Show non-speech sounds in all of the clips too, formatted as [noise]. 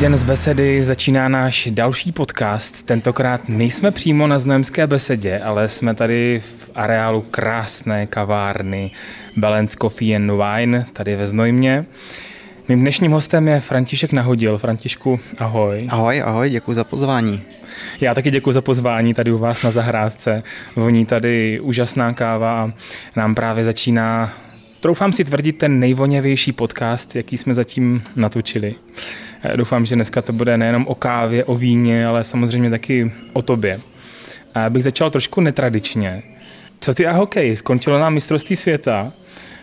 den z besedy začíná náš další podcast. Tentokrát nejsme přímo na Znojemské besedě, ale jsme tady v areálu krásné kavárny Balance Coffee and Wine, tady ve Znojmě. Mým dnešním hostem je František Nahodil. Františku, ahoj. Ahoj, ahoj, děkuji za pozvání. Já taky děkuji za pozvání tady u vás na zahrádce. Voní tady úžasná káva a nám právě začíná, troufám si tvrdit, ten nejvoněvější podcast, jaký jsme zatím natočili. Doufám, že dneska to bude nejenom o kávě, o víně, ale samozřejmě taky o tobě. A já bych začal trošku netradičně. Co ty a hokej? Skončilo nám mistrovství světa.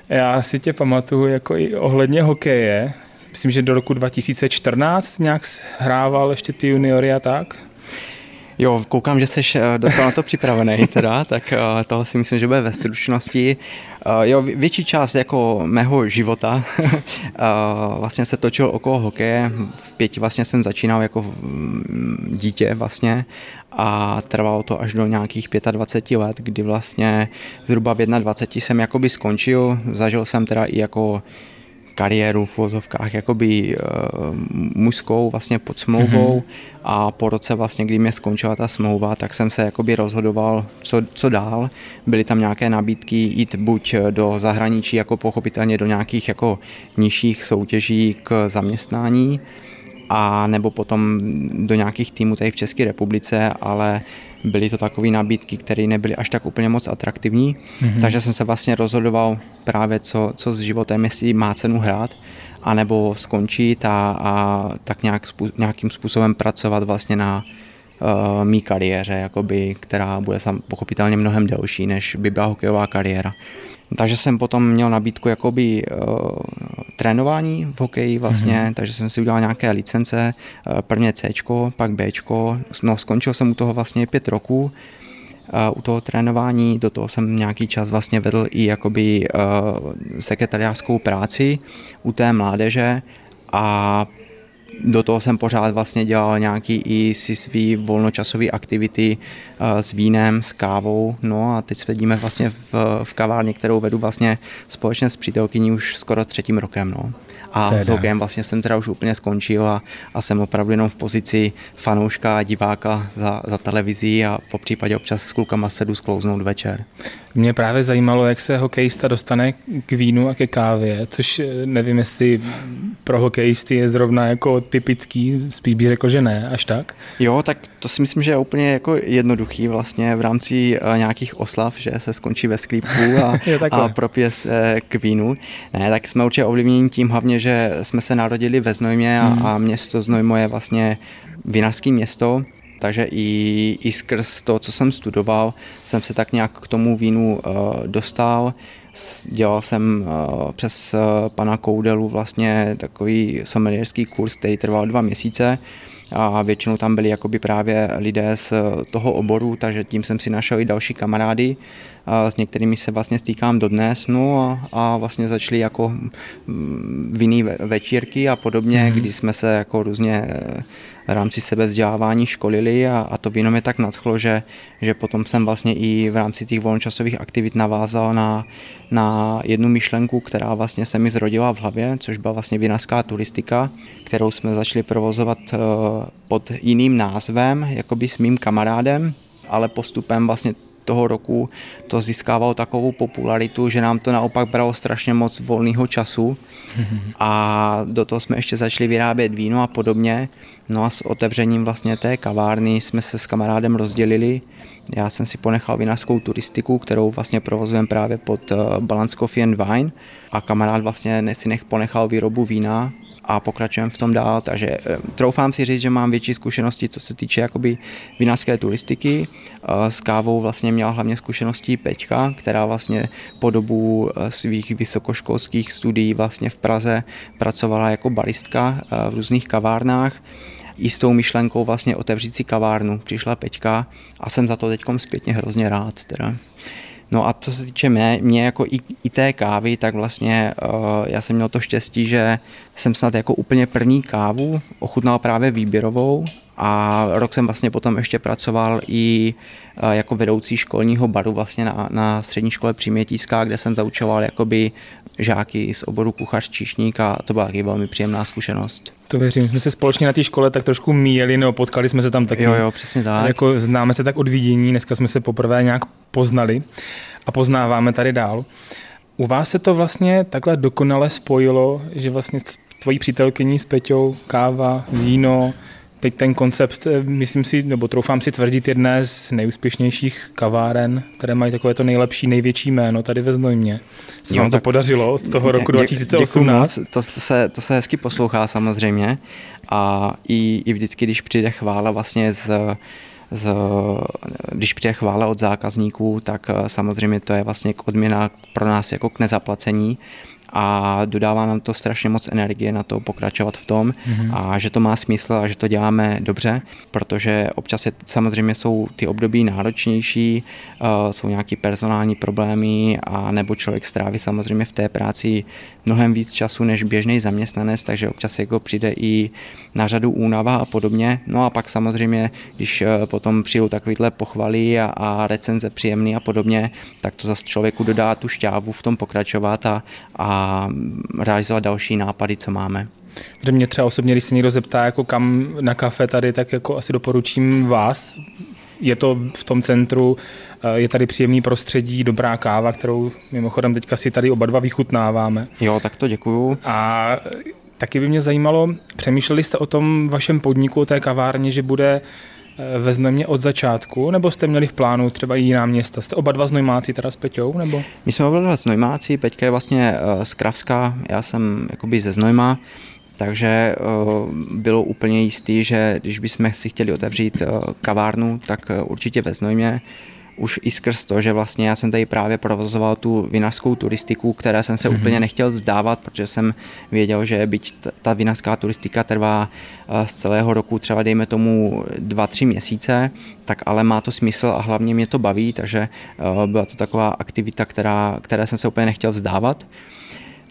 Já si tě pamatuju jako i ohledně hokeje. Myslím, že do roku 2014 nějak hrával ještě ty juniory a tak. Jo, koukám, že jsi eh, docela na to připravený teda, tak eh, toho si myslím, že bude ve stručnosti. Eh, jo, větší část jako mého života [laughs] vlastně se točil okolo hokeje. V pěti vlastně jsem začínal jako mm, dítě vlastně a trvalo to až do nějakých 25 let, kdy vlastně zhruba v 21 jsem jakoby skončil. Zažil jsem teda i jako kariéru v vozovkách jakoby uh, mužskou vlastně pod smlouvou mm-hmm. a po roce vlastně, kdy mě skončila ta smlouva, tak jsem se jakoby rozhodoval, co, co dál. Byly tam nějaké nabídky jít buď do zahraničí, jako pochopitelně do nějakých jako nižších soutěží k zaměstnání, a nebo potom do nějakých týmů tady v České republice, ale byly to takové nabídky, které nebyly až tak úplně moc atraktivní, mm-hmm. takže jsem se vlastně rozhodoval právě, co, co s životem, jestli má cenu hrát, anebo skončit a, a tak nějak, nějakým způsobem pracovat vlastně na uh, mý kariéře, jakoby, která bude sam, pochopitelně mnohem delší, než by byla hokejová kariéra. Takže jsem potom měl nabídku jakoby uh, trénování v hokeji vlastně, mm-hmm. takže jsem si udělal nějaké licence, uh, prvně C, pak B, no skončil jsem u toho vlastně pět roků, uh, u toho trénování, do toho jsem nějaký čas vlastně vedl i jakoby uh, sekretariářskou práci u té mládeže a do toho jsem pořád vlastně dělal nějaký i si svý volnočasové aktivity uh, s vínem, s kávou, no a teď sedíme vlastně v, v kavárně, kterou vedu vlastně společně s přítelkyní už skoro třetím rokem, no. A teda. s hokejem vlastně jsem teda už úplně skončil a, a jsem opravdu jenom v pozici fanouška a diváka za, za televizí a po případě občas s klukama sedu sklouznout večer. Mě právě zajímalo, jak se hokejista dostane k vínu a ke kávě, což eh, nevím, jestli pro hokejisty je zrovna jako typický, spíš bych řekl, že ne, až tak. Jo, tak to si myslím, že je úplně jako jednoduchý vlastně v rámci uh, nějakých oslav, že se skončí ve sklípku a, [laughs] a propije se k vínu. Ne, tak jsme určitě ovlivněni tím hlavně, že jsme se narodili ve Znojmě a, hmm. a město Znojmo je vlastně vinařské město, takže i, i skrz to, co jsem studoval, jsem se tak nějak k tomu vínu uh, dostal. Dělal jsem uh, přes uh, pana Koudelu vlastně takový sommelierský kurz, který trval dva měsíce a většinou tam byli jakoby právě lidé z toho oboru, takže tím jsem si našel i další kamarády, a s některými se vlastně stýkám dodnes, no a, a vlastně začaly jako mm, vinný večírky a podobně, mm-hmm. kdy jsme se jako různě v rámci sebevzdělávání školili a, a to víno mě tak nadchlo, že, že potom jsem vlastně i v rámci těch volnočasových aktivit navázal na, na jednu myšlenku, která vlastně se mi zrodila v hlavě, což byla vlastně vinařská turistika, kterou jsme začali provozovat eh, pod jiným názvem, jakoby s mým kamarádem, ale postupem vlastně toho roku to získávalo takovou popularitu, že nám to naopak bralo strašně moc volného času a do toho jsme ještě začali vyrábět víno a podobně. No a s otevřením vlastně té kavárny jsme se s kamarádem rozdělili. Já jsem si ponechal vinařskou turistiku, kterou vlastně provozujeme právě pod eh, Balance Coffee and Wine a kamarád vlastně si nech ponechal výrobu vína a pokračujeme v tom dál, takže eh, troufám si říct, že mám větší zkušenosti, co se týče jakoby vinařské turistiky. Eh, s kávou vlastně měla hlavně zkušenosti Peťka, která vlastně po dobu eh, svých vysokoškolských studií vlastně v Praze pracovala jako baristka v různých kavárnách i s tou myšlenkou vlastně otevřít si kavárnu. Přišla Peťka a jsem za to teď zpětně hrozně rád. Teda. No a co se týče mě, mě jako i, i té kávy, tak vlastně uh, já jsem měl to štěstí, že jsem snad jako úplně první kávu ochutnal právě výběrovou a rok jsem vlastně potom ještě pracoval i jako vedoucí školního baru vlastně na, na střední škole Přímětíská, kde jsem zaučoval jakoby žáky z oboru kuchař, číšník a to byla taky velmi příjemná zkušenost. To věřím. jsme se společně na té škole tak trošku míjeli, nebo potkali jsme se tam taky. Jo, jo, přesně tak. Jako známe se tak od vidění, dneska jsme se poprvé nějak poznali a poznáváme tady dál. U vás se to vlastně takhle dokonale spojilo, že vlastně s tvojí přítelkyní s Peťou káva, víno, teď ten koncept, eh, myslím si, nebo troufám si tvrdit, jedné z nejúspěšnějších kaváren, které mají takové to nejlepší, největší jméno tady ve Znojmě. Se jo, vám to podařilo od toho roku 2018? To, to, se, to se hezky poslouchá samozřejmě a i, i vždycky, když přijde chvála vlastně z z, když přijde chvála od zákazníků, tak eh, samozřejmě to je vlastně odměna pro nás jako k nezaplacení a dodává nám to strašně moc energie na to pokračovat v tom mm-hmm. a že to má smysl a že to děláme dobře, protože občas je, samozřejmě jsou ty období náročnější, uh, jsou nějaké personální problémy a nebo člověk stráví samozřejmě v té práci mnohem víc času než běžný zaměstnanec, takže občas jako přijde i na řadu únava a podobně. No a pak samozřejmě, když uh, potom přijdou takovýhle pochvaly a, a recenze příjemný a podobně, tak to zase člověku dodá tu šťávu v tom pokračovat a, a realizovat další nápady, co máme. Že mě třeba osobně, když se někdo zeptá, jako kam na kafe tady, tak jako asi doporučím vás. Je to v tom centru, eh, je tady příjemný prostředí, dobrá káva, kterou mimochodem teďka si tady oba dva vychutnáváme. Jo, tak to děkuju. A taky by mě zajímalo, přemýšleli jste o tom vašem podniku, o té kavárně, že bude Eh, ve Znojmě od začátku, nebo jste měli v plánu třeba i jiná města? Jste oba dva Znojmáci teda s Peťou? Nebo? My jsme oba dva Znojmáci, Peťka je vlastně eh, z Kravska, já jsem jakoby ze Znojma, takže uh, bylo úplně jistý, že když bychom si chtěli otevřít kavárnu, tak určitě ve Znojmě už i skrz to, že vlastně já jsem tady právě provozoval tu vinařskou turistiku, které jsem se mm-hmm. úplně nechtěl vzdávat, protože jsem věděl, že byť ta vinařská turistika trvá eh, z celého roku třeba dejme tomu dva, tři měsíce, tak ale má to smysl a hlavně mě to baví, takže eh, byla to taková aktivita, která, které jsem se úplně nechtěl vzdávat.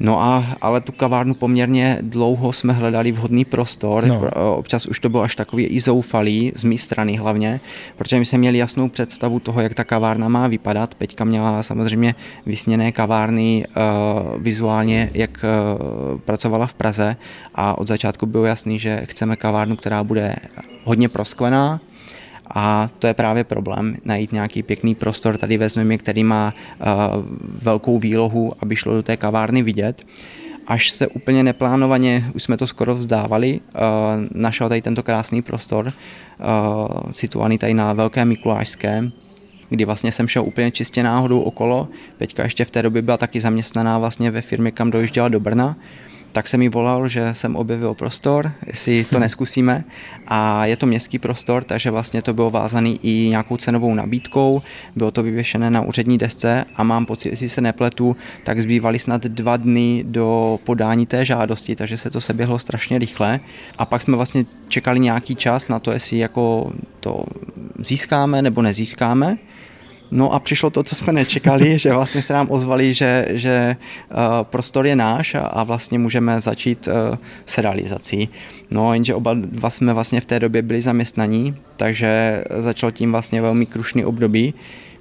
No a ale tu kavárnu poměrně dlouho jsme hledali vhodný prostor, no. občas už to bylo až takový i zoufalý, z mé strany hlavně, protože my jsme měli jasnou představu toho, jak ta kavárna má vypadat. Peťka měla samozřejmě vysněné kavárny uh, vizuálně, jak uh, pracovala v Praze a od začátku bylo jasný, že chceme kavárnu, která bude hodně prosklená, a to je právě problém, najít nějaký pěkný prostor tady ve Znojmě, který má uh, velkou výlohu, aby šlo do té kavárny vidět. Až se úplně neplánovaně, už jsme to skoro vzdávali, uh, našel tady tento krásný prostor, uh, situovaný tady na Velké Mikulášské, kdy vlastně jsem šel úplně čistě náhodou okolo. Peťka ještě v té době byla taky zaměstnaná vlastně ve firmě, kam dojížděla do Brna tak jsem mi volal, že jsem objevil prostor, jestli to neskusíme. A je to městský prostor, takže vlastně to bylo vázaný i nějakou cenovou nabídkou, bylo to vyvěšené na úřední desce a mám pocit, jestli se nepletu, tak zbývaly snad dva dny do podání té žádosti, takže se to seběhlo strašně rychle. A pak jsme vlastně čekali nějaký čas na to, jestli jako to získáme nebo nezískáme. No a přišlo to, co jsme nečekali, [laughs] že vlastně se nám ozvali, že, že uh, prostor je náš a, a vlastně můžeme začít uh, s realizací. No jenže oba dva jsme vlastně v té době byli zaměstnaní, takže začalo tím vlastně velmi krušný období,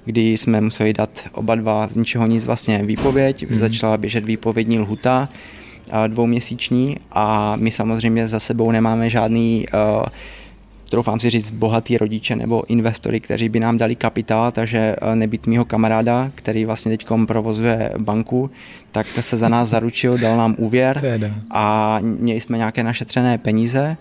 kdy jsme museli dát oba dva z ničeho nic vlastně výpověď, mm. začala běžet výpovědní lhuta, dvouměsíční a my samozřejmě za sebou nemáme žádný uh, troufám si říct, bohatý rodiče nebo investory, kteří by nám dali kapitál, takže eh, nebyt mýho kamaráda, který vlastně teď provozuje banku, tak se za nás zaručil, dal nám úvěr a měli jsme nějaké našetřené peníze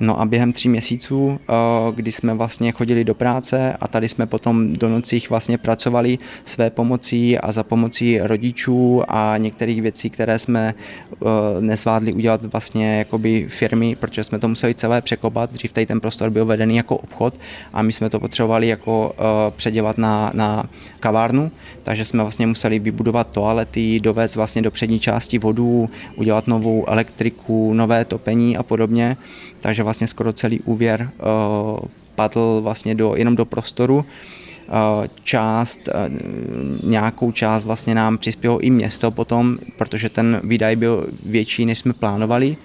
No a během tří měsíců, eh, kdy jsme vlastně chodili do práce a tady jsme potom do nocích vlastně pracovali své pomocí a za pomocí rodičů a některých věcí, které jsme eh, nezvládli udělat vlastně jakoby firmy, protože jsme to museli celé překopat. Dřív tady ten prostor byl vedený jako obchod a my jsme to potřebovali jako eh, předělat na, na kavárnu, takže jsme vlastně museli vybudovat toalety, dovést vlastně do přední části vodu, udělat novou elektriku, nové topení a podobně takže vlastně skoro celý úvěr uh, padl vlastně do, jenom do prostoru. Uh, část, uh, nějakou část vlastně nám přispělo i město potom, protože ten výdaj byl větší, než jsme plánovali.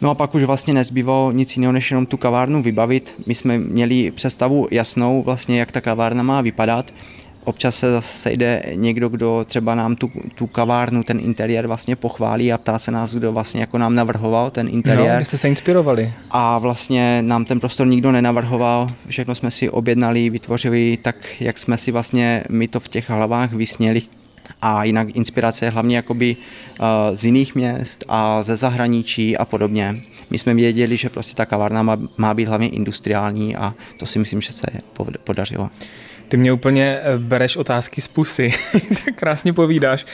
No a pak už vlastně nezbývalo nic jiného, než jenom tu kavárnu vybavit. My jsme měli představu jasnou, vlastně jak ta kavárna má vypadat občas se zase sejde někdo, kdo třeba nám tu, tu kavárnu, ten interiér vlastně pochválí a ptá se nás, kdo vlastně jako nám navrhoval ten interiér. No, jste se inspirovali. A vlastně nám ten prostor nikdo nenavrhoval, všechno jsme si objednali, vytvořili tak, jak jsme si vlastně my to v těch hlavách vysněli. A jinak inspirace je hlavně jakoby uh, z jiných měst a ze zahraničí a podobně. My jsme věděli, že prostě ta kavárna má, má být hlavně industriální a to si myslím, že se podařilo. Ty mě úplně eh, bereš otázky z pusy, [laughs] tak krásně povídáš.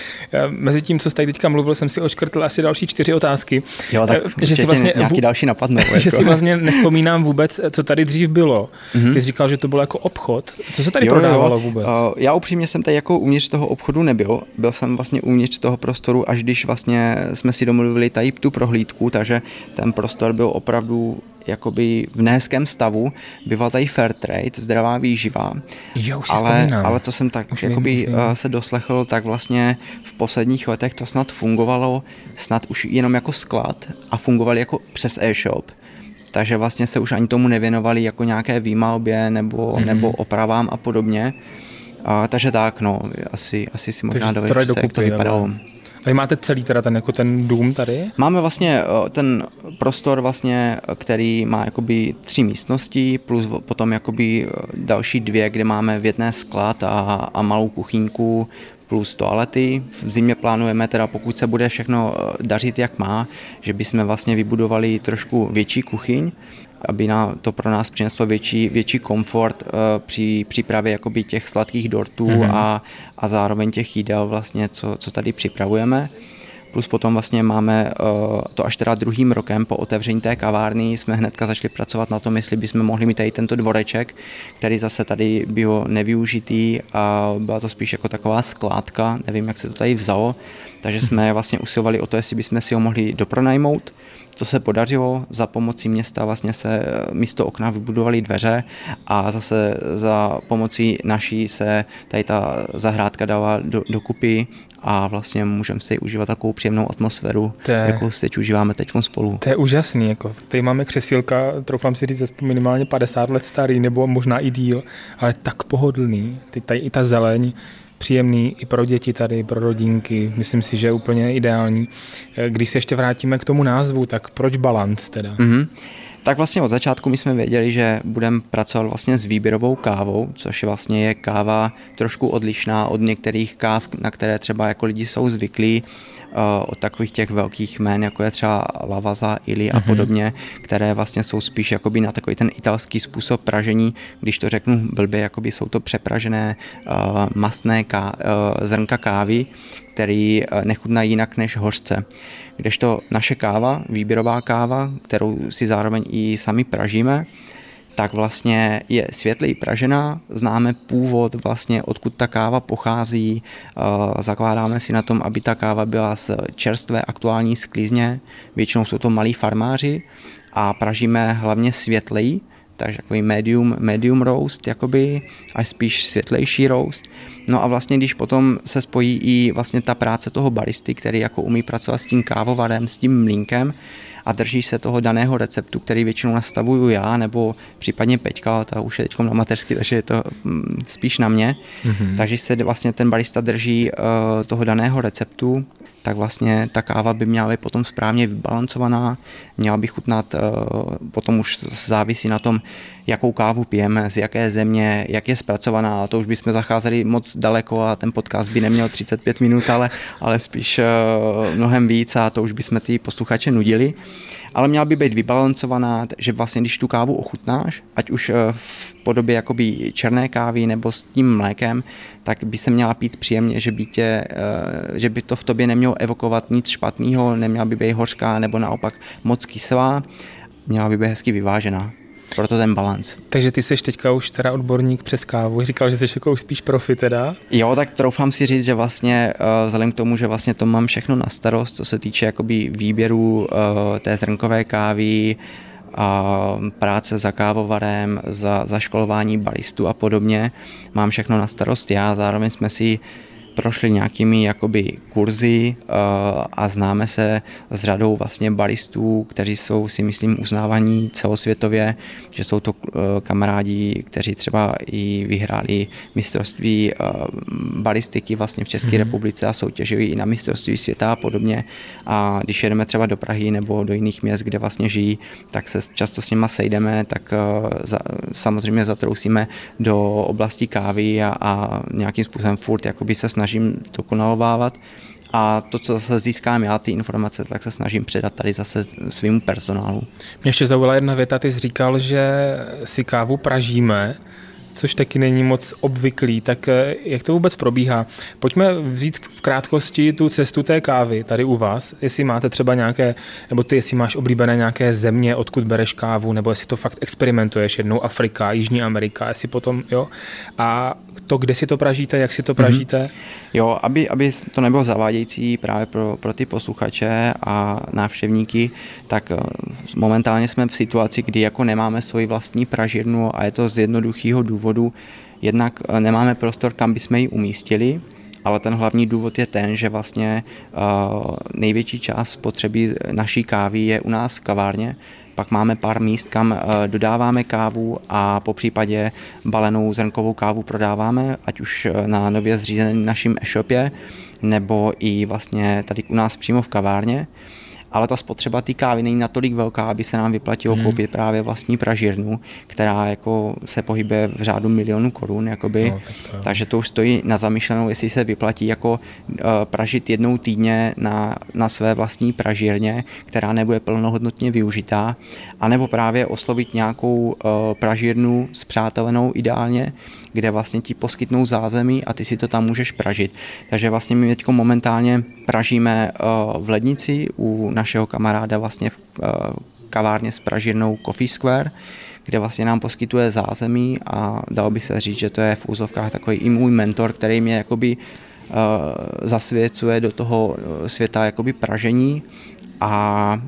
Mezi tím, co jsi tady teďka mluvil, jsem si očkrtl asi další čtyři otázky. Jo, tak eh, že si vlastně, nějaký další napadnou. [laughs] Jako. Že si vlastně nespomínám vůbec, co tady dřív bylo. Mm-hmm. Ty jsi říkal, že to bylo jako obchod. Co se tady jo, prodávalo jo. vůbec? Uh, já upřímně jsem tady jako uvnitř toho obchodu nebyl. Byl jsem vlastně uvnitř toho prostoru, až když vlastně jsme si domluvili tady tu prohlídku, takže ten prostor byl opravdu jakoby v nehezkém stavu. Býval tady fair trade, zdravá výživa. Jo, už ale, ale co jsem tak už jakoby vím, vím. Eh, se doslechl, tak vlastně v posledních letech to snad fungovalo snad už jenom jako sklad a fungovali jako přes e-shop. Takže vlastně se už ani tomu nevěnovali jako nějaké výmalbě nebo, mm-hmm. nebo opravám a podobně. A, takže tak, no, asi, asi si možná dovedete, jak to vypadalo. Ale... A vy máte celý teda ten, jako ten dům tady? Máme vlastně ten prostor vlastně, který má jakoby tři místnosti plus potom jakoby další dvě, kde máme v jedné sklad a, a malou kuchyňku plus toalety. V zimě plánujeme teda, pokud se bude všechno dařit jak má, že bychom vlastně vybudovali trošku větší kuchyň, aby na, to pro nás přineslo větší, větší komfort uh, při přípravě jakoby těch sladkých dortů mm-hmm. a, a zároveň těch jídel vlastně, co, co tady připravujeme. Plus potom vlastně máme uh, to až teda druhým rokem po otevření té kavárny jsme hnedka začali pracovat na tom, jestli bychom mohli mít tady tento dvoreček, který zase tady byl nevyužitý a byla to spíš jako taková skládka, nevím, jak se to tady vzalo, takže jsme vlastně usilovali o to, jestli bychom si ho mohli dopronajmout to se podařilo, za pomocí města vlastně se eh, místo okna vybudovaly dveře a zase za pomocí naší se tady ta zahrádka dala do, dokupy a vlastně můžeme si užívat takovou příjemnou atmosféru, je, jakou si teď užíváme teď spolu. To je úžasný, jako. Tady máme křesílka, troufám si říct, minimálně 50 let starý, nebo možná i díl, ale tak pohodlný, teď tady i ta zeleň, příjemný i pro děti tady, pro rodinky, myslím si, že je úplně ideální. Eh, když se ještě vrátíme k tomu názvu, tak proč balans teda? Mm-hmm. Tak vlastně od začátku my jsme věděli, že budeme pracovat vlastně s výběrovou kávou, což vlastně je káva trošku odlišná od některých káv, na které třeba jako lidi jsou zvyklí od takových těch velkých jmén, jako je třeba Lavaza, Ili a mm-hmm. podobně, které vlastně jsou spíš jakoby na takový ten italský způsob pražení, když to řeknu blbě, jakoby jsou to přepražené uh, masné ká, uh, zrnka kávy, který nechutná jinak než hořce. Kdežto naše káva, výběrová káva, kterou si zároveň i sami pražíme, tak vlastně je světleji pražená, známe původ vlastně, odkud ta káva pochází, eh, zakládáme si na tom, aby ta káva byla z čerstvé aktuální sklizně, většinou jsou to malí farmáři a pražíme hlavně světleji, takže takový medium, medium roast, jakoby, až spíš světlejší roast. No a vlastně, když potom se spojí i vlastně ta práce toho baristy, který jako umí pracovat s tím kávovarem, s tím mlínkem, a drží se toho daného receptu, který většinou nastavuju já, nebo případně Peťka, ta už je teď na mateřsky, takže je to mm, spíš na mě. Mm-hmm. Takže se vlastně ten barista drží uh, toho daného receptu, tak vlastně ta káva by měla být potom správně vybalancovaná, měla by chutnat, uh, potom už závisí na tom, jakou kávu pijeme, z jaké země, jak je zpracovaná, to už bychom zacházeli moc daleko a ten podcast by neměl 35 minut, ale, ale spíš uh, mnohem víc a to už bychom ty posluchače nudili. Ale měla by být vybalancovaná, že vlastně když tu kávu ochutnáš, ať už uh, v podobě jakoby černé kávy nebo s tím mlékem, tak by se měla pít příjemně, že by, tě, uh, že by to v tobě nemělo evokovat nic špatného, neměla by být hořká nebo naopak moc kyselá, měla by být hezky vyvážená proto ten balans. Takže ty jsi teďka už teda odborník přes kávu, říkal, že jsi jako už spíš profi teda? Jo, tak troufám si říct, že vlastně uh, vzhledem k tomu, že vlastně to mám všechno na starost, co se týče jakoby výběru uh, té zrnkové kávy, a práce za kávovarem, za, školování baristů a podobně. Mám všechno na starost já, zároveň jsme si prošli nějakými jakoby kurzy uh, a známe se s řadou vlastně balistů, kteří jsou si myslím uznávaní celosvětově, že jsou to uh, kamarádi, kteří třeba i vyhráli mistrovství uh, balistiky vlastně v České mm-hmm. republice a soutěžují i na mistrovství světa a podobně. A když jedeme třeba do Prahy nebo do jiných měst, kde vlastně žijí, tak se často s nima sejdeme, tak za, samozřejmě zatrousíme do oblasti kávy a, a nějakým způsobem furt jakoby se snažím dokonalovávat a to, co zase získám já, ty informace, tak se snažím předat tady zase svým personálu. Mě ještě zaujala jedna věta, ty jsi říkal, že si kávu pražíme, což taky není moc obvyklý, tak eh, jak to vůbec probíhá? Pojďme vzít v krátkosti tu cestu té kávy tady u vás, jestli máte třeba nějaké, nebo ty, jestli máš oblíbené nějaké země, odkud bereš kávu, nebo jestli to fakt experimentuješ jednou Afrika, Jižní Amerika, jestli potom, jo. A to, kde si to pražíte, jak si to pražíte? Mm-hmm. Jo, aby, aby to nebylo zavádějící právě pro, pro ty posluchače a návštěvníky, tak eh, momentálně jsme v situaci, kdy jako nemáme svoji vlastní pražírnu a je to z jednoduchého důvodu. Jednak eh, nemáme prostor, kam bychom ji umístili, ale ten hlavní důvod je ten, že vlastně uh, největší část spotřeby naší kávy je u nás v kavárně, pak máme pár míst, kam eh, dodáváme kávu a po případě balenou zrnkovou kávu prodáváme, ať už eh, na nově zřízeném naším e-shopě, nebo i vlastně tady u nás přímo v kavárně ale ta spotřeba té kávy není natolik velká, aby se nám vyplatilo hmm. koupit právě vlastní pražírnu, která jako se pohybuje v řádu milionů korun, jakoby. No, tak to takže to už stojí na zamýšlenou, jestli se vyplatí jako uh, pražit jednou týdně na, na své vlastní pražírně, která nebude plnohodnotně využitá, anebo právě oslovit nějakou uh, pražírnu zpřátelenou ideálně, kde vlastně ti poskytnou zázemí a ty si to tam můžeš pražit. Takže vlastně my teď momentálně pražíme eh, v lednici u našeho kamaráda vlastně v eh, kavárně s pražírnou Coffee Square, kde vlastně nám poskytuje zázemí a dalo by se říct, že to je v úzovkách takový i můj mentor, který mě jakoby uh, zasvěcuje do toho světa jakoby pražení a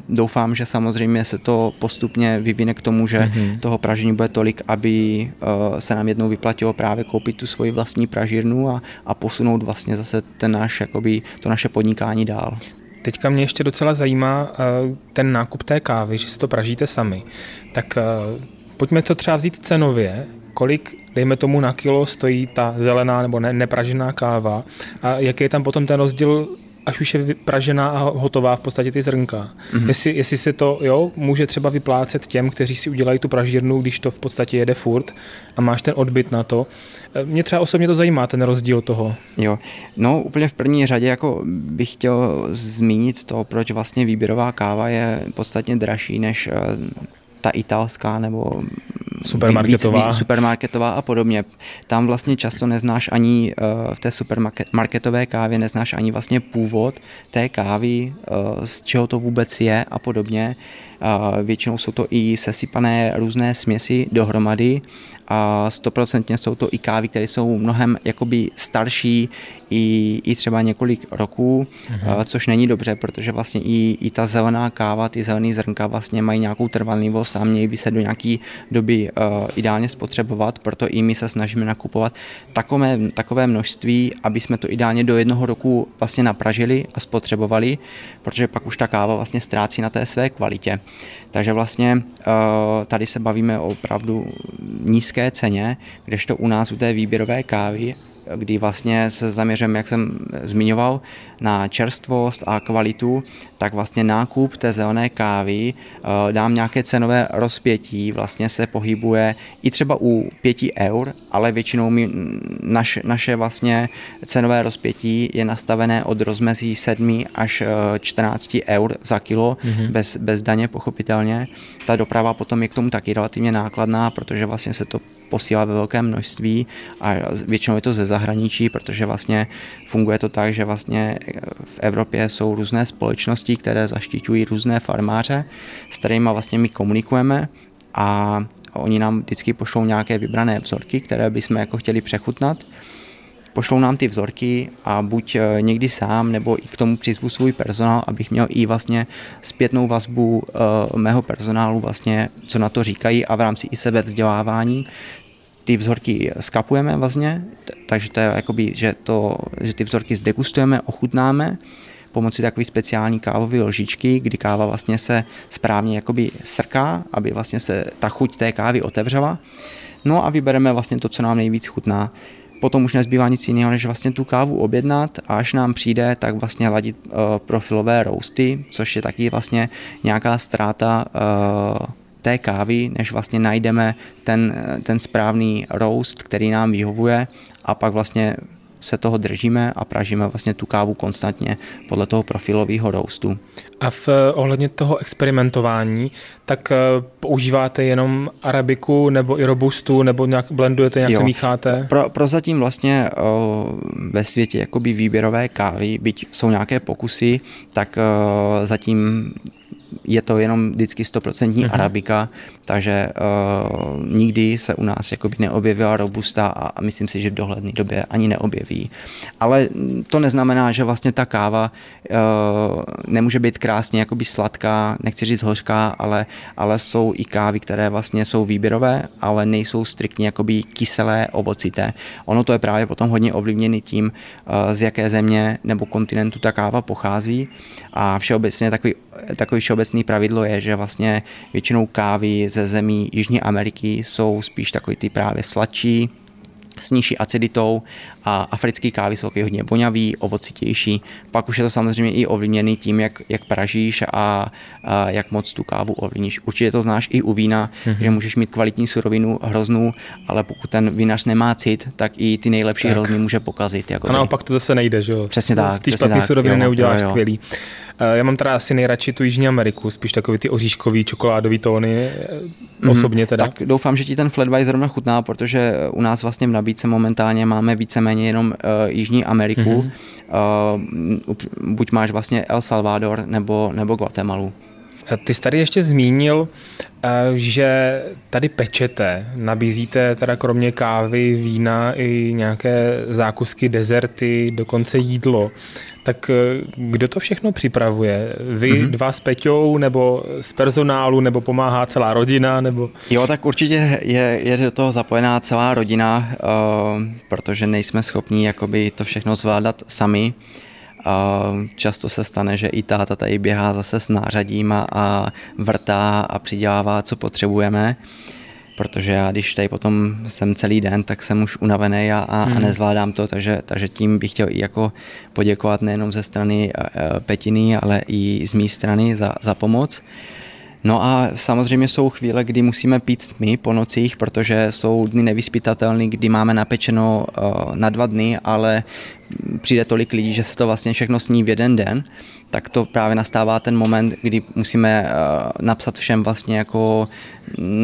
doufám, že samozřejmě se to postupně vyvine k tomu, že mm-hmm. toho pražení bude tolik, aby se nám jednou vyplatilo právě koupit tu svoji vlastní pražírnu a, a posunout vlastně zase ten náš, jakoby, to naše podnikání dál. Teďka mě ještě docela zajímá uh, ten nákup té kávy, že si to pražíte sami. Tak uh, pojďme to třeba vzít cenově, kolik, dejme tomu na kilo, stojí ta zelená nebo ne, nepražená káva a jaký je tam potom ten rozdíl až už je pražená a hotová v podstatě ty zrnka. Mm-hmm. Jestli, jestli se to jo, může třeba vyplácet těm, kteří si udělají tu pražírnu, když to v podstatě jede furt a máš ten odbyt na to. Mě třeba osobně to zajímá, ten rozdíl toho. Jo, no úplně v první řadě jako bych chtěl zmínit to, proč vlastně výběrová káva je podstatně dražší než eh, ta italská nebo supermarketová. Víc, víc supermarketová a podobně. Tam vlastně často neznáš ani uh, v té supermarketové kávě neznáš ani vlastně původ té kávy, uh, z čeho to vůbec je a podobně. Většinou jsou to i sesypané různé směsi dohromady a stoprocentně jsou to i kávy, které jsou mnohem jakoby starší, i, i třeba několik roků, uh-huh. což není dobře, protože vlastně i, i ta zelená káva, ty zelené zrnka vlastně mají nějakou trvanlivost a měly by se do nějaké doby uh, ideálně spotřebovat, proto i my se snažíme nakupovat takové, takové množství, aby jsme to ideálně do jednoho roku vlastně napražili a spotřebovali, protože pak už ta káva vlastně ztrácí na té své kvalitě. Takže vlastně uh, tady se bavíme o opravdu nízké ceně, kdežto u nás u té výběrové kávy kdy vlastně se zaměřím, jak jsem zmiňoval, na čerstvost a kvalitu, tak vlastně nákup té zelené kávy eh, dám nějaké cenové rozpětí, vlastně se pohybuje i třeba u 5 eur, ale většinou mi naš, naše vlastně cenové rozpětí je nastavené od rozmezí 7 až 14 eh, eur za kilo, mm-hmm. bez, bez daně pochopitelně. Ta doprava potom je k tomu taky relativně nákladná, protože vlastně se to posílá ve velkém množství a většinou je to ze zahraničí, protože vlastně funguje to tak, že vlastně v Evropě jsou různé společnosti, které zaštiťují různé farmáře, s kterými vlastně my komunikujeme a oni nám vždycky pošlou nějaké vybrané vzorky, které bychom jako chtěli přechutnat. Pošlou nám ty vzorky a buď eh, někdy sám, nebo i k tomu přizvu svůj personál, abych měl i vlastně zpětnou vazbu uh, mého personálu, vlastně, co na to říkají a v rámci i sebe vzdělávání, ty vzorky skapujeme vlastně, takže to je jakoby, že, to, že ty vzorky zdegustujeme, ochutnáme pomocí takové speciální kávové lžičky, kdy káva vlastně se správně jakoby srká, aby vlastně se ta chuť té kávy otevřela. No a vybereme vlastně to, co nám nejvíc chutná. Potom už nezbývá nic jiného, než vlastně tu kávu objednat a až nám přijde, tak vlastně ladit uh, profilové roasty, což je taky vlastně nějaká ztráta uh, té kávy, než vlastně najdeme ten, ten správný roast, který nám vyhovuje a pak vlastně se toho držíme a pražíme vlastně tu kávu konstantně podle toho profilového roastu. A v eh, ohledně toho experimentování, tak eh, používáte jenom arabiku nebo i robustu, nebo nějak blendujete, nějak jo. mícháte? Pro, prozatím vlastně o, eh, ve světě jakoby výběrové kávy, byť jsou nějaké pokusy, tak o, zatím je to jenom vždycky 100% uh-huh. arabika, takže uh, nikdy se u nás jakoby neobjevila robusta a, a myslím si, že v dohledné době ani neobjeví. Ale to neznamená, že vlastně ta káva uh, nemůže být krásně jakoby sladká, nechci říct hořká, ale, ale jsou i kávy, které vlastně jsou výběrové, ale nejsou striktně jakoby kyselé, ovocité. Ono to je právě potom hodně ovlivněný tím, uh, z jaké země nebo kontinentu ta káva pochází a všeobecně takový, takový všeobecný pravidlo je, že vlastně většinou kávy ze zemí Jižní Ameriky jsou spíš takový ty právě sladší, s nižší aciditou a africký kávy jsou hodně vonavý, ovocitější. Pak už je to samozřejmě i ovlivněný tím, jak, jak pražíš a, a jak moc tu kávu ovlivníš. Určitě to znáš i u vína, mm-hmm. že můžeš mít kvalitní surovinu hroznou, ale pokud ten vinař nemá cit, tak i ty nejlepší tak. hrozny může pokazit. Jako a naopak to zase nejde, že jo? Přesně tak. Z té špatné suroviny neuděláš jo, jo. skvělý. Eh, já mám teda asi nejradši tu Jižní Ameriku, spíš takový ty oříškový, čokoládový tóny, mm, osobně teda. Tak doufám, že ti ten flat zrovna chutná, protože u nás vlastně v nabídce momentálně máme víceméně jenom uh, Jižní Ameriku. Mm-hmm. Uh, buď máš vlastně El Salvador nebo, nebo Guatemalu. Ty jsi tady ještě zmínil, že tady pečete, nabízíte teda kromě kávy, vína i nějaké zákusky, dezerty, dokonce jídlo. Tak eh, kdo to všechno připravuje? Vy mm-hmm. dva s Peťou, nebo z personálu, nebo pomáhá celá rodina? Nebo... Jo, tak určitě je, je do toho zapojená celá rodina, uh, protože nejsme schopni jakoby to všechno zvládat sami. Uh, často se stane, že i táta tady běhá zase s nářadím a, vrtá a přidělává, co potřebujeme. Uh, protože já když tady potom jsem celý den, tak jsem už unavený a, a, hmm. a nezvládám to, takže, takže tím bych chtěl i jako poděkovat nejenom ze strany uh, Petiny, ale i z mé strany za, za pomoc. No a samozřejmě jsou chvíle, kdy musíme pít my po nocích, protože jsou dny nevyspytatelné, kdy máme napečeno uh, na dva dny, ale přijde tolik lidí, že se to vlastně všechno sní v jeden den, tak to právě nastává ten moment, kdy musíme uh, napsat všem vlastně jako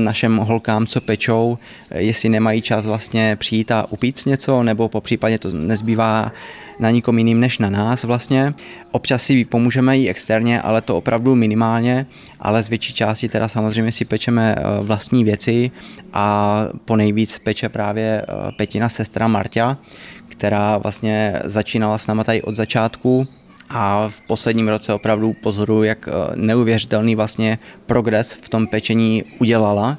našem holkám, co pečou, jestli nemají čas vlastně přijít a upít něco, nebo po případě to nezbývá na nikom jiným než na nás vlastně. Občas si pomůžeme i externě, ale to opravdu minimálně, ale z větší části teda samozřejmě si pečeme eh, vlastní věci a po nejvíc peče právě eh, Petina sestra Marta, která vlastně začínala s náma tady od začátku, a v posledním roce opravdu pozoruju, jak eh, neuvěřitelný vlastně progres v tom pečení udělala.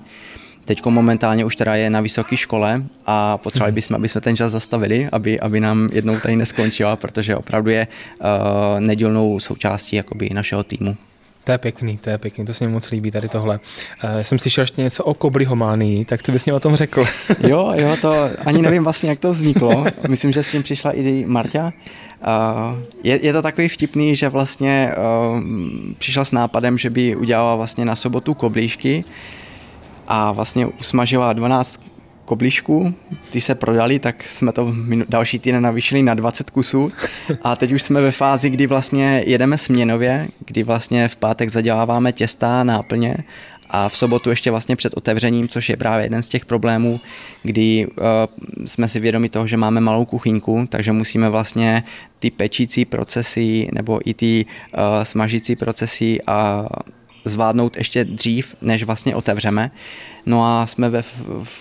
Teď momentálně už teda je na vysoké škole a potřebovali bychom, aby jsme ten čas zastavili, aby, aby nám jednou tady neskončila, protože opravdu je uh, nedílnou součástí jakoby našeho týmu. To je pěkný, to je pěkný, to se mi moc líbí tady tohle. Uh, já jsem slyšel ještě něco o koblihománii, tak co bys mě o tom řekl? [laughs] jo, jo, to ani nevím vlastně, jak to vzniklo. Myslím, že s tím přišla i Marta. Uh, je, je to takový vtipný, že vlastně uh, přišla s nápadem, že by udělala vlastně na sobotu koblížky, a vlastně usmažila 12 koblišků, ty se prodali, tak jsme to další týden navýšili na 20 kusů. A teď už jsme ve fázi, kdy vlastně jedeme směnově, kdy vlastně v pátek zaděláváme těsta, náplně a v sobotu ještě vlastně před otevřením, což je právě jeden z těch problémů, kdy uh, jsme si vědomi toho, že máme malou kuchyňku, takže musíme vlastně ty pečící procesy nebo i ty uh, smažící procesy a zvládnout ještě dřív, než vlastně otevřeme. No a jsme ve,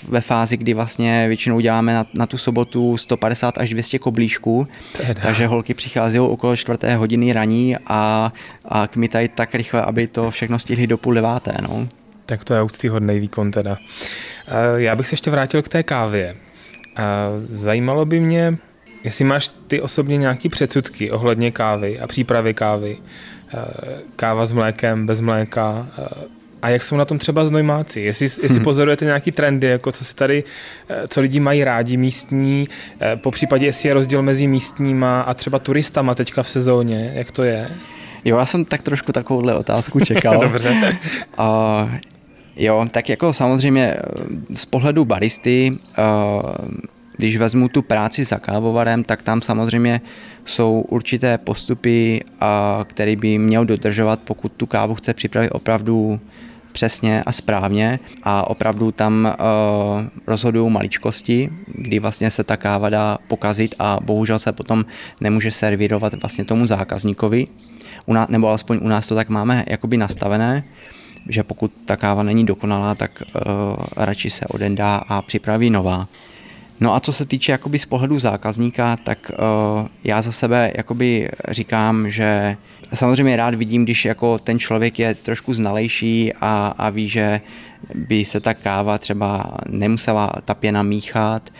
ve fázi, kdy vlastně většinou děláme na, na tu sobotu 150 až 200 koblížků, teda. takže holky přichází okolo čtvrté hodiny raní a, a kmitají tak rychle, aby to všechno stihli do půl deváté. No. Tak to je úctyhodný výkon teda. Já bych se ještě vrátil k té kávě. Zajímalo by mě, jestli máš ty osobně nějaký předsudky ohledně kávy a přípravy kávy. Káva s mlékem, bez mléka, a jak jsou na tom třeba znojmáci? Jestli, jestli hmm. pozorujete nějaký trendy, jako co si tady, co lidi mají rádi místní, po případě jestli je rozdíl mezi místníma a třeba turistama teďka v sezóně, jak to je? Jo, já jsem tak trošku takovouhle otázku čekal. [laughs] Dobře. Uh, jo, tak jako samozřejmě z pohledu baristy, uh, když vezmu tu práci za kávovarem, tak tam samozřejmě jsou určité postupy, které by měl dodržovat, pokud tu kávu chce připravit opravdu přesně a správně a opravdu tam uh, rozhodují maličkosti, kdy vlastně se ta káva dá pokazit a bohužel se potom nemůže servírovat vlastně tomu zákazníkovi u nás, nebo alespoň u nás to tak máme jakoby nastavené, že pokud ta káva není dokonalá, tak uh, radši se odendá a připraví nová. No a co se týče jakoby z pohledu zákazníka, tak uh, já za sebe jakoby říkám, že samozřejmě rád vidím, když jako ten člověk je trošku znalejší a, a ví, že by se ta káva třeba nemusela ta pěna míchat,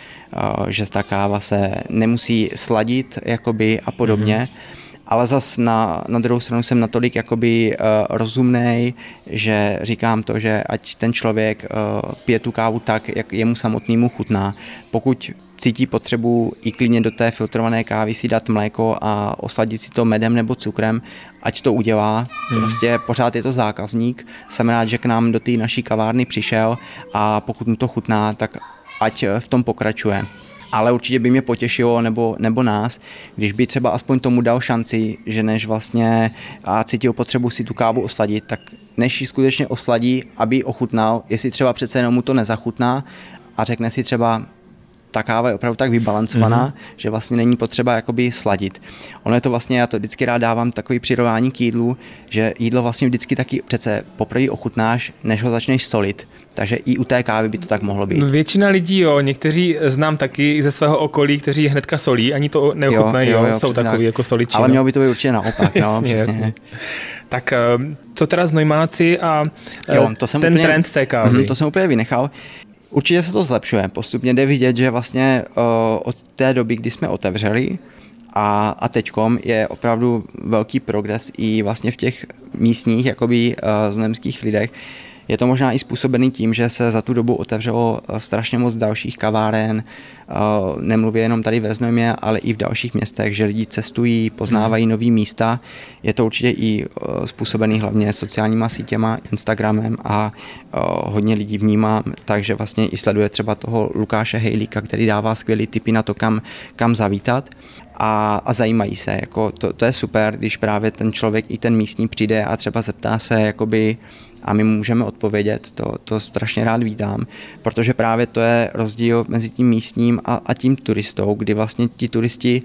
uh, že ta káva se nemusí sladit jakoby a podobně. Mm-hmm ale zas na, na druhou stranu jsem natolik jakoby uh, eh, rozumný, že říkám to, že ať ten člověk uh, pije tu kávu tak, jak jemu samotnému chutná. Pokud cítí potřebu i klidně do té filtrované kávy si dát mléko a osadit si to medem nebo cukrem, ať to udělá. Hmm. Prostě pořád je to zákazník. Jsem rád, že k nám do té naší kavárny přišel a pokud mu to chutná, tak ať v tom pokračuje ale určitě by mě potěšilo, nebo, nebo nás, když by třeba aspoň tomu dal šanci, že než vlastně a cítil potřebu si tu kávu osladit, tak než ji skutečně osladí, aby ochutnal, jestli třeba přece jenom mu to nezachutná a řekne si třeba, ta káva je opravdu tak vybalancovaná, mm-hmm. že vlastně není potřeba jakoby sladit. Ono je to vlastně, já to vždycky rád dávám takový přirovnání k jídlu, že jídlo vlastně vždycky taky přece poprvé ochutnáš, než ho začneš solit. Takže i u té kávy by to tak mohlo být. Většina lidí, jo, někteří znám taky ze svého okolí, kteří hnedka solí, ani to neochutnají, jo, jo, jo, jsou takový jako soliči. Ale no. mělo by to být určitě naopak, no, [laughs] jasně, přesně. Jasně. Tak ehm, co teda znojmáci a jo, to jsem ten úplně, trend té kávy? Mm, to jsem úplně vynechal. Určitě se to zlepšuje. Postupně jde vidět, že vlastně uh, od té doby, kdy jsme otevřeli a, a teďkom je opravdu velký progres i vlastně v těch místních jakoby uh, znojemských lidech, je to možná i způsobený tím, že se za tu dobu otevřelo eh, strašně moc dalších kaváren, eh, nemluvě jenom tady ve Znojmě, ale i v dalších městech, že lidi cestují, poznávají nové místa. Je to určitě i eh, způsobený hlavně sociálníma sítěma, Instagramem a hodně lidí vnímá, takže vlastně i sleduje třeba toho Lukáše Hejlíka, který dává skvělý tipy na to, kam, kam zavítat a, a zajímají se. Jako to, to je super, když právě ten člověk i ten místní přijde a třeba zeptá se, jakoby, a my můžeme odpovědět, to, to strašně rád vítám, protože právě to je rozdíl mezi tím místním a, a tím turistou, kdy vlastně ti turisti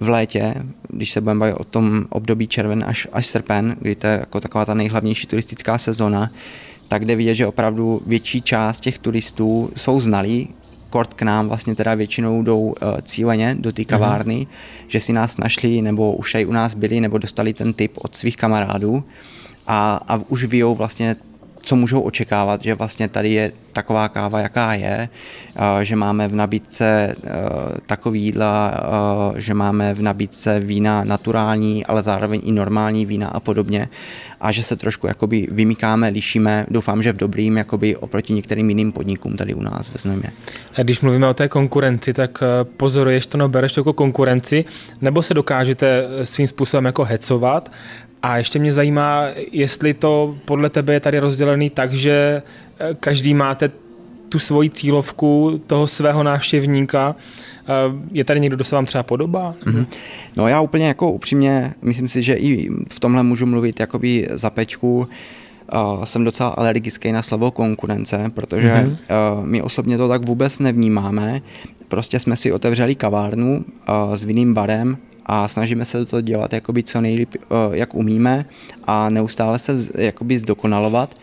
v létě, když se budeme bavit o tom období červen až, až srpen, kdy to je jako taková ta nejhlavnější turistická sezona, tak jde vidět, že opravdu větší část těch turistů jsou znalí, kort k nám vlastně teda většinou jdou uh, cíleně do té mhm. kavárny, mm-hmm. že si nás našli nebo už u nás byli nebo dostali ten tip od svých kamarádů a, a už vyjou vlastně co můžou očekávat, že vlastně tady je taková káva, jaká je, že máme v nabídce e, takový jídla, e, že máme v nabídce vína naturální, ale zároveň i normální vína a podobně. A že se trošku jakoby vymykáme, lišíme, doufám, že v dobrým jakoby oproti některým jiným podnikům tady u nás ve Znojmě. A když mluvíme o té konkurenci, tak e, pozoruješ to, no bereš to jako konkurenci, nebo se dokážete svým způsobem jako hecovat a ještě mě zajímá, jestli to podle tebe je tady rozdělený tak, že eh, každý máte tu svoji cílovku toho svého návštěvníka. Eh, je tady někdo, kdo se vám třeba podobá? Mm-hmm. No já úplně jako upřímně, myslím si, že i v tomhle můžu mluvit jakoby za pečku. Uh, jsem docela alergický na slovo konkurence, protože mm-hmm. uh, my osobně to tak vůbec nevnímáme. Prostě jsme si otevřeli kavárnu uh, s vinným barem, a snažíme se to dělat jakoby co nejlíp, eh, jak umíme a neustále se jakoby zdokonalovat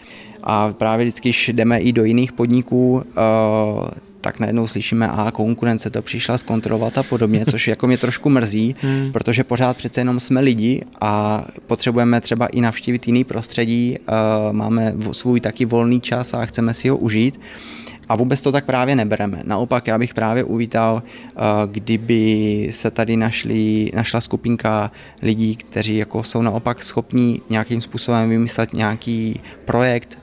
a právě vždycky, když jdeme i do jiných podniků, eh, tak najednou slyšíme, a konkurence to přišla zkontrolovat a podobně, což [laughs] jako mě trošku mrzí, hmm. protože pořád přece jenom jsme lidi a potřebujeme třeba i navštívit jiný prostředí, uh, máme svůj taky volný čas a chceme si ho užít. A vůbec to tak právě nebereme. Naopak já bych právě uvítal, uh, kdyby se tady našli, našla skupinka lidí, kteří jako jsou naopak schopní nějakým způsobem vymyslet nějaký projekt,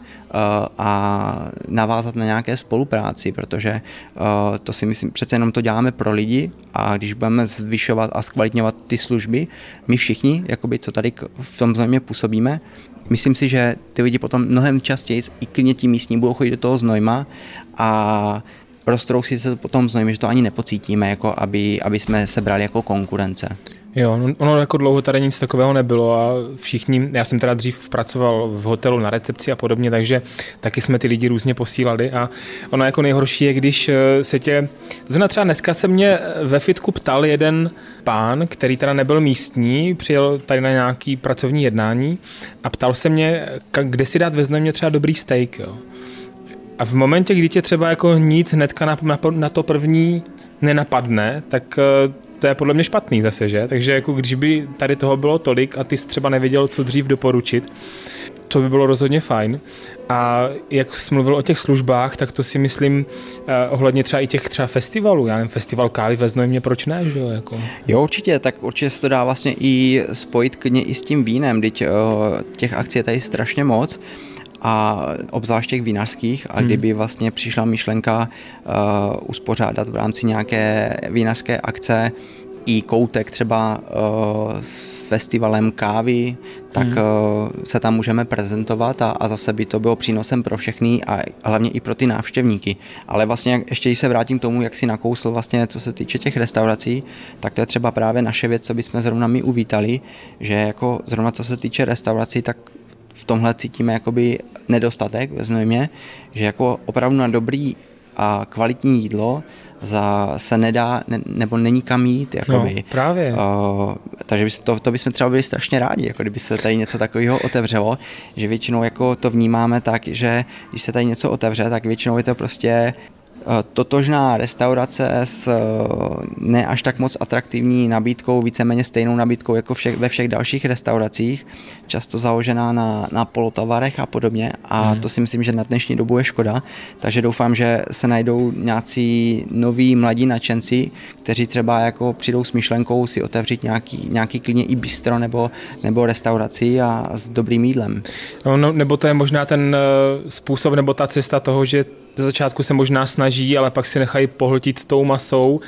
a navázat na nějaké spolupráci, protože to si myslím, přece jenom to děláme pro lidi a když budeme zvyšovat a zkvalitňovat ty služby, my všichni, jakoby, co tady v tom znojmě působíme, myslím si, že ty lidi potom mnohem častěji i klidně ti místní budou chodit do toho znojma a roztrousí se to potom znojmě, že to ani nepocítíme, jako aby, aby jsme se brali jako konkurence. Jo, no, ono jako dlouho tady nic takového nebylo a všichni, já jsem teda dřív pracoval v hotelu na recepci a podobně, takže taky jsme ty lidi různě posílali a ono jako nejhorší je, když eh, se tě, zrovna třeba dneska se mě ve fitku ptal jeden pán, který teda nebyl místní, přijel tady na nějaký pracovní jednání a ptal se mě, kde si dát vezme mě třeba dobrý steak, jo. A v momentě, kdy tě třeba jako nic hnedka na, na, na to první nenapadne, tak eh, to je podle mě špatný zase, že? Takže jako když by tady toho bylo tolik a ty jsi třeba nevěděl, co dřív doporučit, to by bylo rozhodně fajn. A jak jsi mluvil o těch službách, tak to si myslím eh, ohledně třeba i těch třeba festivalů. Já nevím, festival kávy ve Znojmě, proč ne? Že jo, jako? jo, určitě, tak určitě se to dá vlastně i spojit klidně i s tím vínem, teď těch akcí je tady strašně moc a obzvlášť těch vinařských a hmm. kdyby vlastně přišla myšlenka uh, uspořádat v rámci nějaké vinařské akce i koutek třeba uh, s festivalem kávy, tak hmm. uh, se tam můžeme prezentovat a, a zase by to bylo přínosem pro všechny a hlavně i pro ty návštěvníky. Ale vlastně ještě když se vrátím k tomu, jak si nakousl vlastně, co se týče těch restaurací, tak to je třeba právě naše věc, co bychom zrovna my uvítali, že jako zrovna co se týče restaurací, tak v tomhle cítíme jakoby nedostatek ve Znojmě, že jako opravdu na dobrý a kvalitní jídlo za, se nedá, ne, nebo není kam jít. Jakoby. No, právě. Uh, takže bys, to, to bychom třeba byli strašně rádi, jako kdyby se tady něco takového otevřelo, že většinou jako to vnímáme tak, že když se tady něco otevře, tak většinou je to prostě totožná restaurace s eh, ne až tak moc atraktivní nabídkou, víceméně stejnou nabídkou jako všech, ve všech dalších restauracích, často založená na, na polotovarech a podobně a hmm. to si myslím, že na dnešní dobu je škoda, takže doufám, že se najdou nějací noví mladí nadšenci, kteří třeba jako přijdou s myšlenkou si otevřít nějaký, nějaký klidně i bistro nebo, nebo restauraci a s dobrým jídlem. No, no, nebo to je možná ten uh, způsob nebo ta cesta toho, že ze začátku se možná snaží, ale pak si nechají pohltit tou masou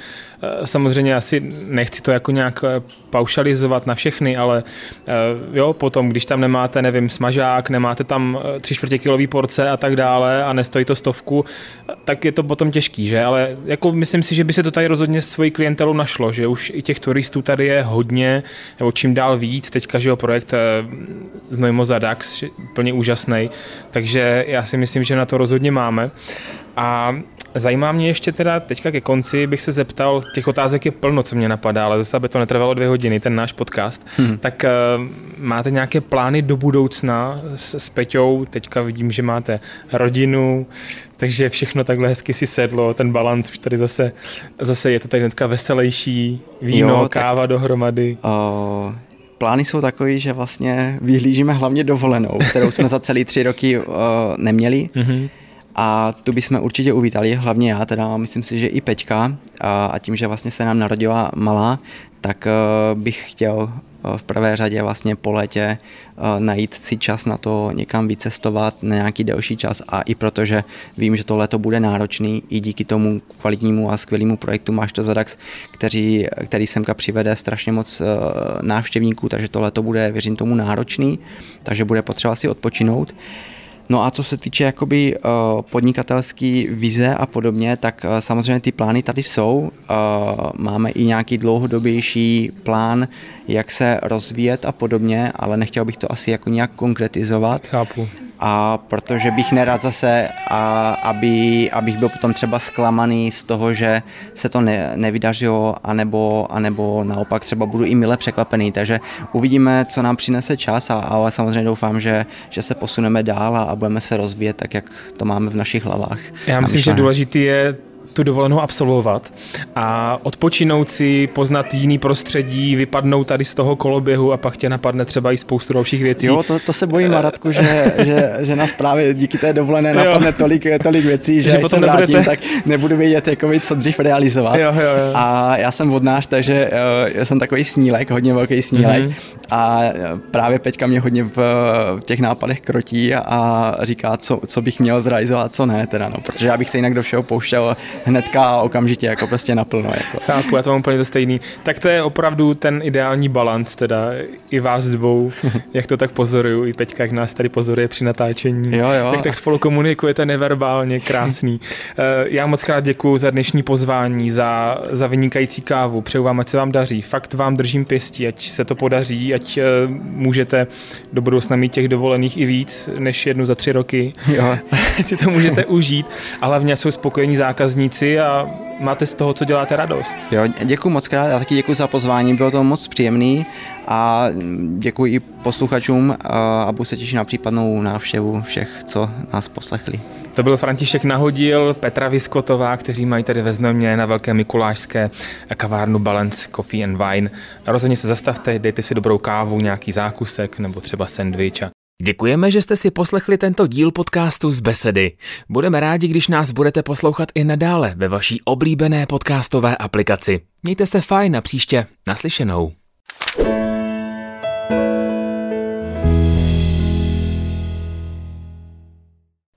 samozřejmě asi nechci to jako nějak eh, paušalizovat na všechny, ale eh, jo, potom, když tam nemáte, nevím, smažák, nemáte tam tři čtvrtě kilový porce a tak dále a nestojí to stovku, tak je to potom těžký, že? Ale jako myslím si, že by se to tady rozhodně svoji klientelu našlo, že už i těch turistů tady je hodně, nebo čím dál víc, teďka, že jo, projekt Znojmo za DAX, plně úžasný, takže já si myslím, že na to rozhodně máme. A zajímá mě ještě teda, teďka ke konci bych se zeptal, těch otázek je plno, co mě napadá, ale zase, aby to netrvalo dvě hodiny, ten náš podcast, hmm. tak uh, máte nějaké plány do budoucna s, s Peťou, teďka vidím, že máte rodinu, takže všechno takhle hezky si sedlo, ten balans už tady zase, zase je to tady hnedka veselější, víno, jo, káva tak, dohromady. Uh, plány jsou takové, že vlastně vyhlížíme hlavně dovolenou, kterou jsme za celý tři roky uh, neměli. Mm-hmm a tu bychom určitě uvítali, hlavně já teda, myslím si, že i Peťka a, tím, že vlastně se nám narodila malá, tak uh, bych chtěl uh, v prvé řadě vlastně po létě uh, najít si čas na to někam vycestovat na nějaký delší čas a i protože vím, že to léto bude náročný i díky tomu kvalitnímu a skvělému projektu Máš to Zadax, který, který semka přivede strašně moc návštěvníků, takže to léto bude, věřím tomu, náročný, takže bude potřeba si odpočinout. No a co se týče jakoby uh, podnikatelský vize a podobně, tak uh, samozřejmě ty plány tady jsou. Uh, máme i nějaký dlouhodobější plán, jak se rozvíjet a podobně, ale nechtěl bych to asi jako nějak konkretizovat. Chápu a protože bych nerad zase, a, aby, abych byl potom třeba zklamaný z toho, že se to ne, nevydařilo, anebo, anebo naopak třeba budu i mile překvapený, takže uvidíme, co nám přinese čas, a, ale samozřejmě doufám, že, že se posuneme dál a, a budeme se rozvíjet tak, jak to máme v našich hlavách. Já myslím, že důležitý je tu dovolenou absolvovat a odpočinout si, poznat jiný prostředí, vypadnout tady z toho koloběhu a pak tě napadne třeba i spoustu dalších věcí. Jo, to, to se bojím, Maratku, že, [laughs] že, že nás právě díky té dovolené napadne tolik, tolik věcí, že, že když se vrátím, nebudete... tak nebudu vědět, jako co dřív realizovat. Jo, jo, jo. A já jsem vodnář, takže uh, já jsem takový snílek, hodně velký snílek mm-hmm. a eh, právě Peťka mě hodně v, v těch nápadech krotí a říká, co, co bych měl zrealizovat, co ne, teda no, protože já bych se jinak do všeho pouštěl hnedka a okamžitě, jako prostě naplno. Jako. Chápu, já to mám úplně to stejný. Tak to je opravdu ten ideální balans, teda i vás dvou, [laughs] jak to tak pozoruju, i Peťka, jak nás tady pozoruje při natáčení, jo, jo. jak tak spolu komunikujete neverbálně, krásný. [laughs] Eh, já moc krát děkuji za dnešní pozvání, za, za vynikající kávu, přeju vám, ať se vám daří. Fakt vám držím pěstí, ať se to podaří, ať eh, můžete do budoucna mít těch dovolených i víc než jednu za tři roky. Jo. [laughs] ať si to můžete užít a hlavně jsou spokojení zákazníci a máte z toho, co děláte radost. Jo, děkuji moc krát, já taky děkuji za pozvání, bylo to moc příjemný a děkuji i posluchačům a budu se těšit na případnou návštěvu všech, co nás poslechli. To byl František Nahodil, Petra Viskotová, kteří mají tady ve Znojmě na Velké Mikulášské kavárnu Balance Coffee and Wine. Rozhodně se zastavte, dejte si dobrou kávu, nějaký zákusek nebo třeba sendvič a Děkujeme, že jste si poslechli tento díl podcastu z Besedy. Budeme rádi, když nás budete poslouchat i nadále ve vaší oblíbené podcastové aplikaci. Mějte se fajn a příště naslyšenou.